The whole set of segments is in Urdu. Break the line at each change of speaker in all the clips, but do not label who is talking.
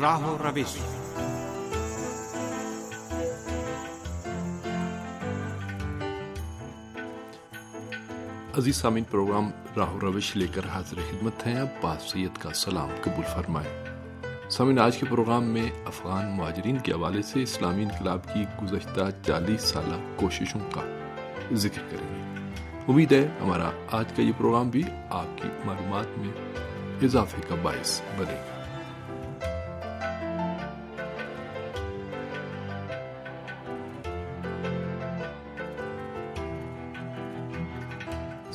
راہو روش
عزیز سامعین، پروگرام راہ روش لے کر حاضر خدمت ہیں۔ اب بات سید کا سلام قبول فرمائے سامعین، آج کے پروگرام میں افغان مہاجرین کے حوالے سے اسلامی انقلاب کی گزشتہ چالیس سالہ کوششوں کا ذکر کریں گے۔ امید ہے ہمارا آج کا یہ پروگرام بھی آپ کی معلومات میں اضافے کا باعث بنے گا۔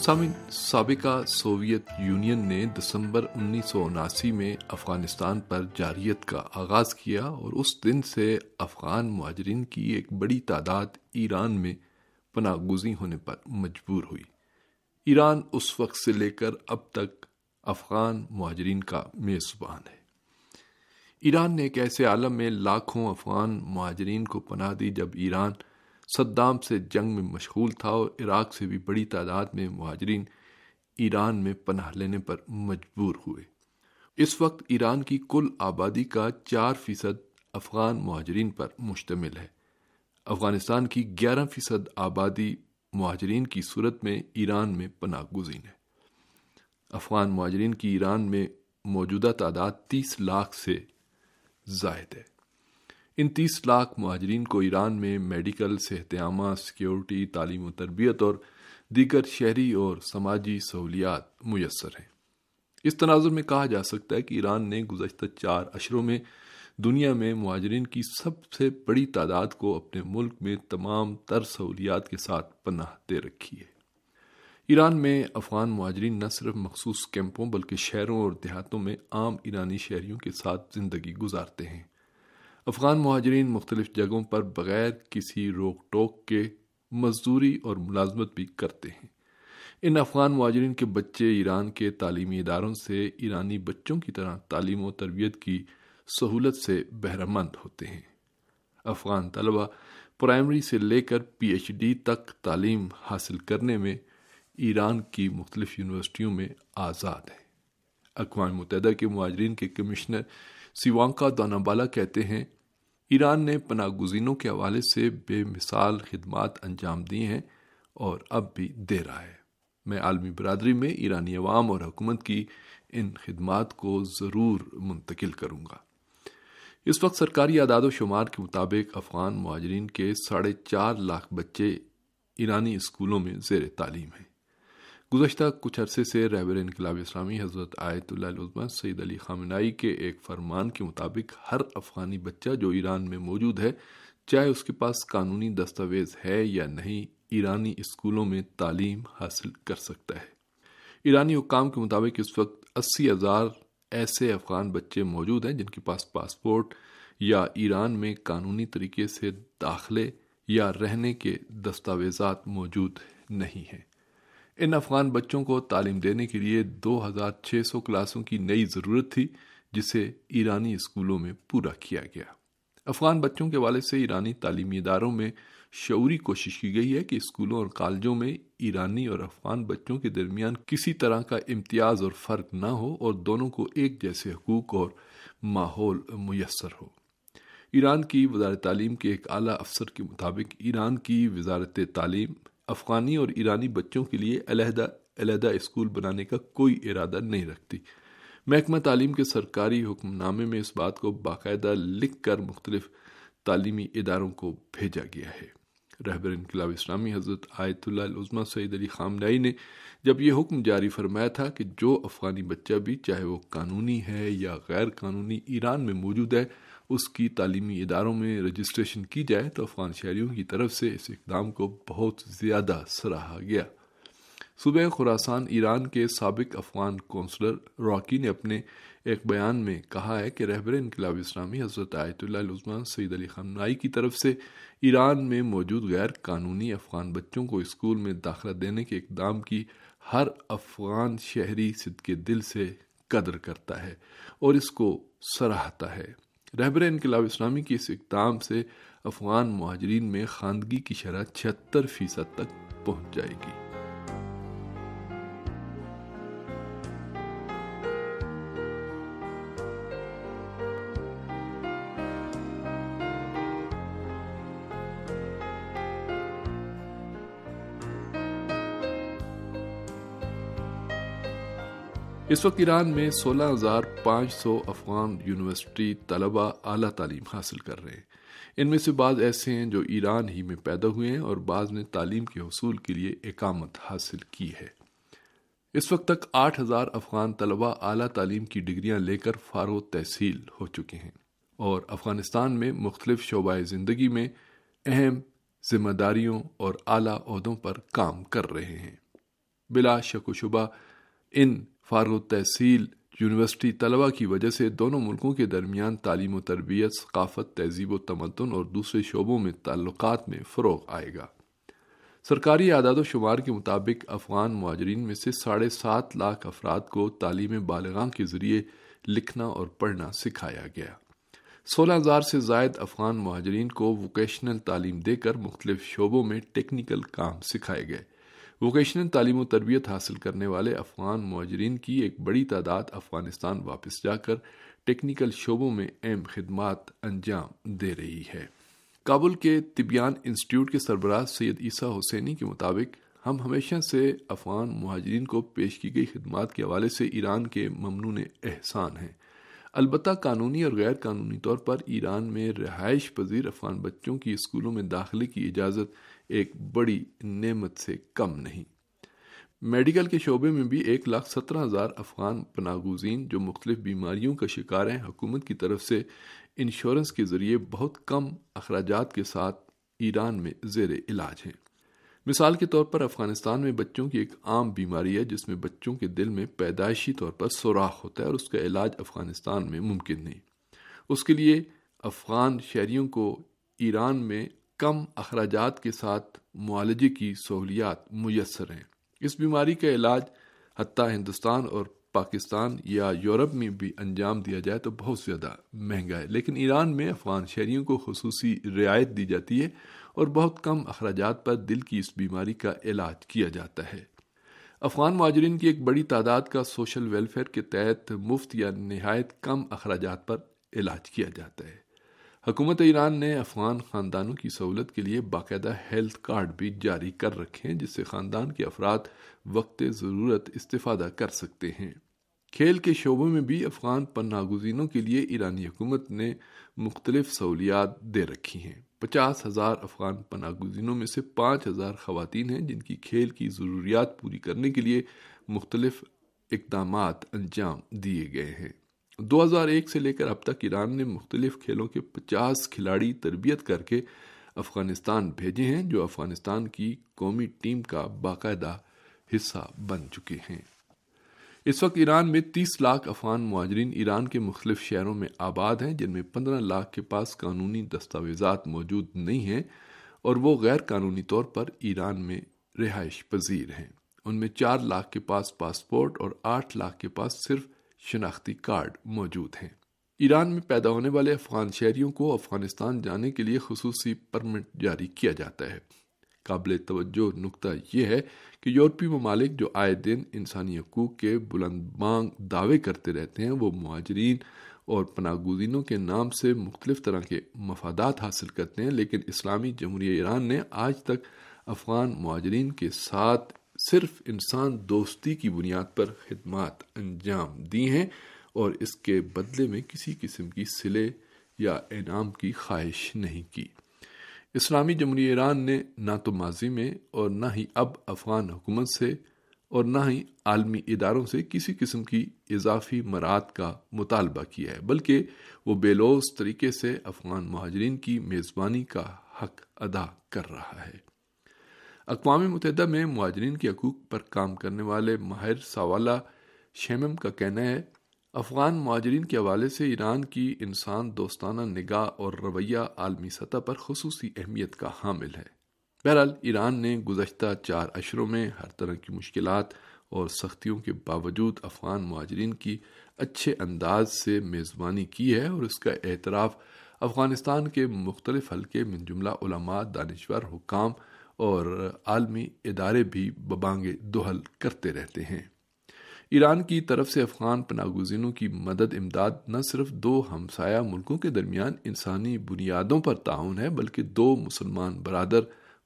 سامن سابقہ سوویت یونین نے دسمبر انیس سو اناسی میں افغانستان پر جاریت کا آغاز کیا اور اس دن سے افغان مہاجرین کی ایک بڑی تعداد ایران میں پناہ گزی ہونے پر مجبور ہوئی۔ ایران اس وقت سے لے کر اب تک افغان مہاجرین کا میزبان ہے۔ ایران نے ایک ایسے عالم میں لاکھوں افغان مہاجرین کو پناہ دی جب ایران صدام سے جنگ میں مشغول تھا اور عراق سے بھی بڑی تعداد میں مہاجرین ایران میں پناہ لینے پر مجبور ہوئے۔ اس وقت ایران کی کل آبادی کا چار فیصد افغان مہاجرین پر مشتمل ہے۔ افغانستان کی گیارہ فیصد آبادی مہاجرین کی صورت میں ایران میں پناہ گزین ہے۔ افغان مہاجرین کی ایران میں موجودہ تعداد تیس لاکھ سے زائد ہے۔ ان تیس لاکھ مہاجرین کو ایران میں میڈیکل صحت عامہ سیکیورٹی، تعلیم و تربیت اور دیگر شہری اور سماجی سہولیات میسر ہیں۔ اس تناظر میں کہا جا سکتا ہے کہ ایران نے گزشتہ چار اشروں میں دنیا میں مہاجرین کی سب سے بڑی تعداد کو اپنے ملک میں تمام تر سہولیات کے ساتھ پناہ دے رکھی ہے۔ ایران میں افغان مہاجرین نہ صرف مخصوص کیمپوں بلکہ شہروں اور دیہاتوں میں عام ایرانی شہریوں کے ساتھ زندگی گزارتے ہیں۔ افغان مہاجرین مختلف جگہوں پر بغیر کسی روک ٹوک کے مزدوری اور ملازمت بھی کرتے ہیں۔ ان افغان مہاجرین کے بچے ایران کے تعلیمی اداروں سے ایرانی بچوں کی طرح تعلیم و تربیت کی سہولت سے بہرمند ہوتے ہیں۔ افغان طلبہ پرائمری سے لے کر پی ایچ ڈی تک تعلیم حاصل کرنے میں ایران کی مختلف یونیورسٹیوں میں آزاد ہیں۔ اقوام متحدہ کے مہاجرین کے کمشنر سیوانکا دونابالا کہتے ہیں، ایران نے پناہ گزینوں کے حوالے سے بے مثال خدمات انجام دی ہیں اور اب بھی دے رہا ہے۔ میں عالمی برادری میں ایرانی عوام اور حکومت کی ان خدمات کو ضرور منتقل کروں گا۔ اس وقت سرکاری اعداد و شمار کے مطابق افغان مہاجرین کے ساڑھے چار لاکھ بچے ایرانی اسکولوں میں زیر تعلیم ہیں۔ گزشتہ کچھ عرصے سے رہبر انقلاب اسلامی حضرت آیت اللہ علیہ سعید علی خامنائی کے ایک فرمان کے مطابق ہر افغانی بچہ جو ایران میں موجود ہے، چاہے اس کے پاس قانونی دستاویز ہے یا نہیں، ایرانی اسکولوں میں تعلیم حاصل کر سکتا ہے۔ ایرانی حکام کے مطابق اس وقت اسی ہزار ایسے افغان بچے موجود ہیں جن کے پاس پاسپورٹ یا ایران میں قانونی طریقے سے داخلے یا رہنے کے دستاویزات موجود نہیں ہیں۔ ان افغان بچوں کو تعلیم دینے کے لیے دو ہزار چھ سو کلاسوں کی نئی ضرورت تھی، جسے ایرانی اسکولوں میں پورا کیا گیا۔ افغان بچوں کے والے سے ایرانی تعلیمی اداروں میں شعوری کوشش کی گئی ہے کہ اسکولوں اور کالجوں میں ایرانی اور افغان بچوں کے درمیان کسی طرح کا امتیاز اور فرق نہ ہو اور دونوں کو ایک جیسے حقوق اور ماحول میسر ہو۔ ایران کی وزارت تعلیم کے ایک اعلیٰ افسر کے مطابق ایران کی وزارت تعلیم افغانی اور ایرانی بچوں کے لیے علیحدہ علیحدہ اسکول بنانے کا کوئی ارادہ نہیں رکھتی۔ محکمہ تعلیم کے سرکاری حکم نامے میں اس بات کو باقاعدہ لکھ کر مختلف تعلیمی اداروں کو بھیجا گیا ہے۔ رہبر انقلاب اسلامی حضرت آیت اللہ العظمہ سعید علی خامنائی نے جب یہ حکم جاری فرمایا تھا کہ جو افغانی بچہ بھی چاہے وہ قانونی ہے یا غیر قانونی ایران میں موجود ہے اس کی تعلیمی اداروں میں رجسٹریشن کی جائے تو افغان شہریوں کی طرف سے اس اقدام کو بہت زیادہ سراہا گیا۔ صبح خوراسان ایران کے سابق افغان کونسلر راکی نے اپنے ایک بیان میں کہا ہے کہ رہبر انقلاب اسلامی حضرت آیت اللہ عثمان سعید علی خامنائی کی طرف سے ایران میں موجود غیر قانونی افغان بچوں کو اسکول میں داخلہ دینے کے اقدام کی ہر افغان شہری صد کے دل سے قدر کرتا ہے اور اس کو سراہتا ہے۔ رہبر انقلاب اسلامی کی اس اقدام سے افغان مہاجرین میں خواندگی کی شرح چھتر فیصد تک پہنچ جائے گی۔ اس وقت ایران میں سولہ ہزار پانچ سو افغان یونیورسٹی طلبہ اعلیٰ تعلیم حاصل کر رہے ہیں۔ ان میں سے بعض ایسے ہیں جو ایران ہی میں پیدا ہوئے ہیں اور بعض نے تعلیم کے حصول کے لیے اقامت حاصل کی ہے۔ اس وقت تک آٹھ ہزار افغان طلبہ اعلیٰ تعلیم کی ڈگریاں لے کر فارغ تحصیل ہو چکے ہیں اور افغانستان میں مختلف شعبہ زندگی میں اہم ذمہ داریوں اور اعلیٰ عہدوں پر کام کر رہے ہیں۔ بلا شک و شبہ ان فارغ تحصیل یونیورسٹی طلبہ کی وجہ سے دونوں ملکوں کے درمیان تعلیم و تربیت، ثقافت، تہذیب و تمدن اور دوسرے شعبوں میں تعلقات میں فروغ آئے گا۔ سرکاری اعداد و شمار کے مطابق افغان مہاجرین میں سے ساڑھے سات لاکھ افراد کو تعلیم بالغاں کے ذریعے لکھنا اور پڑھنا سکھایا گیا۔ سولہ ہزار سے زائد افغان مہاجرین کو ووکیشنل تعلیم دے کر مختلف شعبوں میں ٹیکنیکل کام سکھائے گئے۔ ووکیشنل تعلیم و تربیت حاصل کرنے والے افغان معجرین کی ایک بڑی تعداد افغانستان واپس جا کر ٹیکنیکل شعبوں میں اہم خدمات انجام دے رہی ہے۔ کابل کے طبیان انسٹیٹیوٹ کے سربراہ سید عیسیٰ حسینی کے مطابق ہم ہمیشہ سے افغان مہاجرین کو پیش کی گئی خدمات کے حوالے سے ایران کے ممنون احسان ہیں۔ البتہ قانونی اور غیر قانونی طور پر ایران میں رہائش پذیر افغان بچوں کی اسکولوں میں داخلے کی اجازت ایک بڑی نعمت سے کم نہیں۔ میڈیکل کے شعبے میں بھی ایک لاکھ سترہ ہزار افغان پناگوزین جو مختلف بیماریوں کا شکار ہیں، حکومت کی طرف سے انشورنس کے ذریعے بہت کم اخراجات کے ساتھ ایران میں زیر علاج ہیں۔ مثال کے طور پر افغانستان میں بچوں کی ایک عام بیماری ہے، جس میں بچوں کے دل میں پیدائشی طور پر سوراخ ہوتا ہے اور اس کا علاج افغانستان میں ممکن نہیں۔ اس کے لیے افغان شہریوں کو ایران میں کم اخراجات کے ساتھ معالجے کی سہولیات میسر ہیں۔ اس بیماری کا علاج حتیٰ ہندوستان اور پاکستان یا یورپ میں بھی انجام دیا جائے تو بہت زیادہ مہنگا ہے۔ لیکن ایران میں افغان شہریوں کو خصوصی رعایت دی جاتی ہے اور بہت کم اخراجات پر دل کی اس بیماری کا علاج کیا جاتا ہے۔ افغان مہاجرین کی ایک بڑی تعداد کا سوشل ویلفیئر کے تحت مفت یا نہایت کم اخراجات پر علاج کیا جاتا ہے۔ حکومت ایران نے افغان خاندانوں کی سہولت کے لیے باقاعدہ ہیلتھ کارڈ بھی جاری کر رکھے ہیں، جس سے خاندان کے افراد وقت ضرورت استفادہ کر سکتے ہیں۔ کھیل کے شعبوں میں بھی افغان پناہ گزینوں کے لیے ایرانی حکومت نے مختلف سہولیات دے رکھی ہیں۔ پچاس ہزار افغان پناہ گزینوں میں سے پانچ ہزار خواتین ہیں، جن کی کھیل کی ضروریات پوری کرنے کے لیے مختلف اقدامات انجام دیے گئے ہیں۔ دو ہزار ایک سے لے کر اب تک ایران نے مختلف کھیلوں کے پچاس کھلاڑی تربیت کر کے افغانستان بھیجے ہیں، جو افغانستان کی قومی ٹیم کا باقاعدہ حصہ بن چکے ہیں۔ اس وقت ایران میں تیس لاکھ افغان مہاجرین ایران کے مختلف شہروں میں آباد ہیں، جن میں پندرہ لاکھ کے پاس قانونی دستاویزات موجود نہیں ہیں اور وہ غیر قانونی طور پر ایران میں رہائش پذیر ہیں۔ ان میں چار لاکھ کے پاس پاسپورٹ اور آٹھ لاکھ کے پاس صرف شناختی کارڈ موجود ہیں۔ ایران میں پیدا ہونے والے افغان شہریوں کو افغانستان جانے کے لیے خصوصی پرمٹ جاری کیا جاتا ہے۔ قابل توجہ نقطہ یہ ہے کہ یورپی ممالک جو آئے دن انسانی حقوق کے بلند بانگ دعوے کرتے رہتے ہیں، وہ مہاجرین اور پناہ گزینوں کے نام سے مختلف طرح کے مفادات حاصل کرتے ہیں، لیکن اسلامی جمہوریہ ایران نے آج تک افغان مہاجرین کے ساتھ صرف انسان دوستی کی بنیاد پر خدمات انجام دی ہیں اور اس کے بدلے میں کسی قسم کی سلے یا انعام کی خواہش نہیں کی۔ اسلامی جمہوری ایران نے نہ تو ماضی میں اور نہ ہی اب افغان حکومت سے اور نہ ہی عالمی اداروں سے کسی قسم کی اضافی مراد کا مطالبہ کیا ہے، بلکہ وہ بے لوز طریقے سے افغان مہاجرین کی میزبانی کا حق ادا کر رہا ہے۔ اقوام متحدہ میں مہاجرین کے حقوق پر کام کرنے والے ماہر سوالہ شیمم کا کہنا ہے، افغان مہاجرین کے حوالے سے ایران کی انسان دوستانہ نگاہ اور رویہ عالمی سطح پر خصوصی اہمیت کا حامل ہے۔ بہرحال، ایران نے گزشتہ چار اشروں میں ہر طرح کی مشکلات اور سختیوں کے باوجود افغان مہاجرین کی اچھے انداز سے میزبانی کی ہے اور اس کا اعتراف افغانستان کے مختلف حلقے من جملہ علماء، دانشور، حکام اور عالمی ادارے بھی ببانگ دوہل کرتے رہتے ہیں۔ ایران کی طرف سے افغان پناہ گزینوں کی مدد امداد نہ صرف دو ہمسایہ ملکوں کے درمیان انسانی بنیادوں پر تعاون ہے، بلکہ دو مسلمان برادر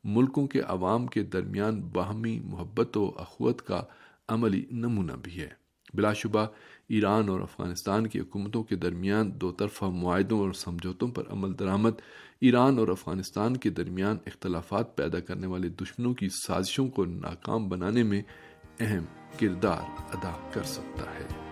ملکوں کے عوام کے درمیان باہمی محبت و اخوت کا عملی نمونہ بھی ہے۔ بلا شبہ ایران اور افغانستان کی حکومتوں کے درمیان دو طرفہ معاہدوں اور سمجھوتوں پر عمل درآمد، ایران اور افغانستان کے درمیان اختلافات پیدا کرنے والے دشمنوں کی سازشوں کو ناکام بنانے میں اہم کردار ادا کر سکتا ہے۔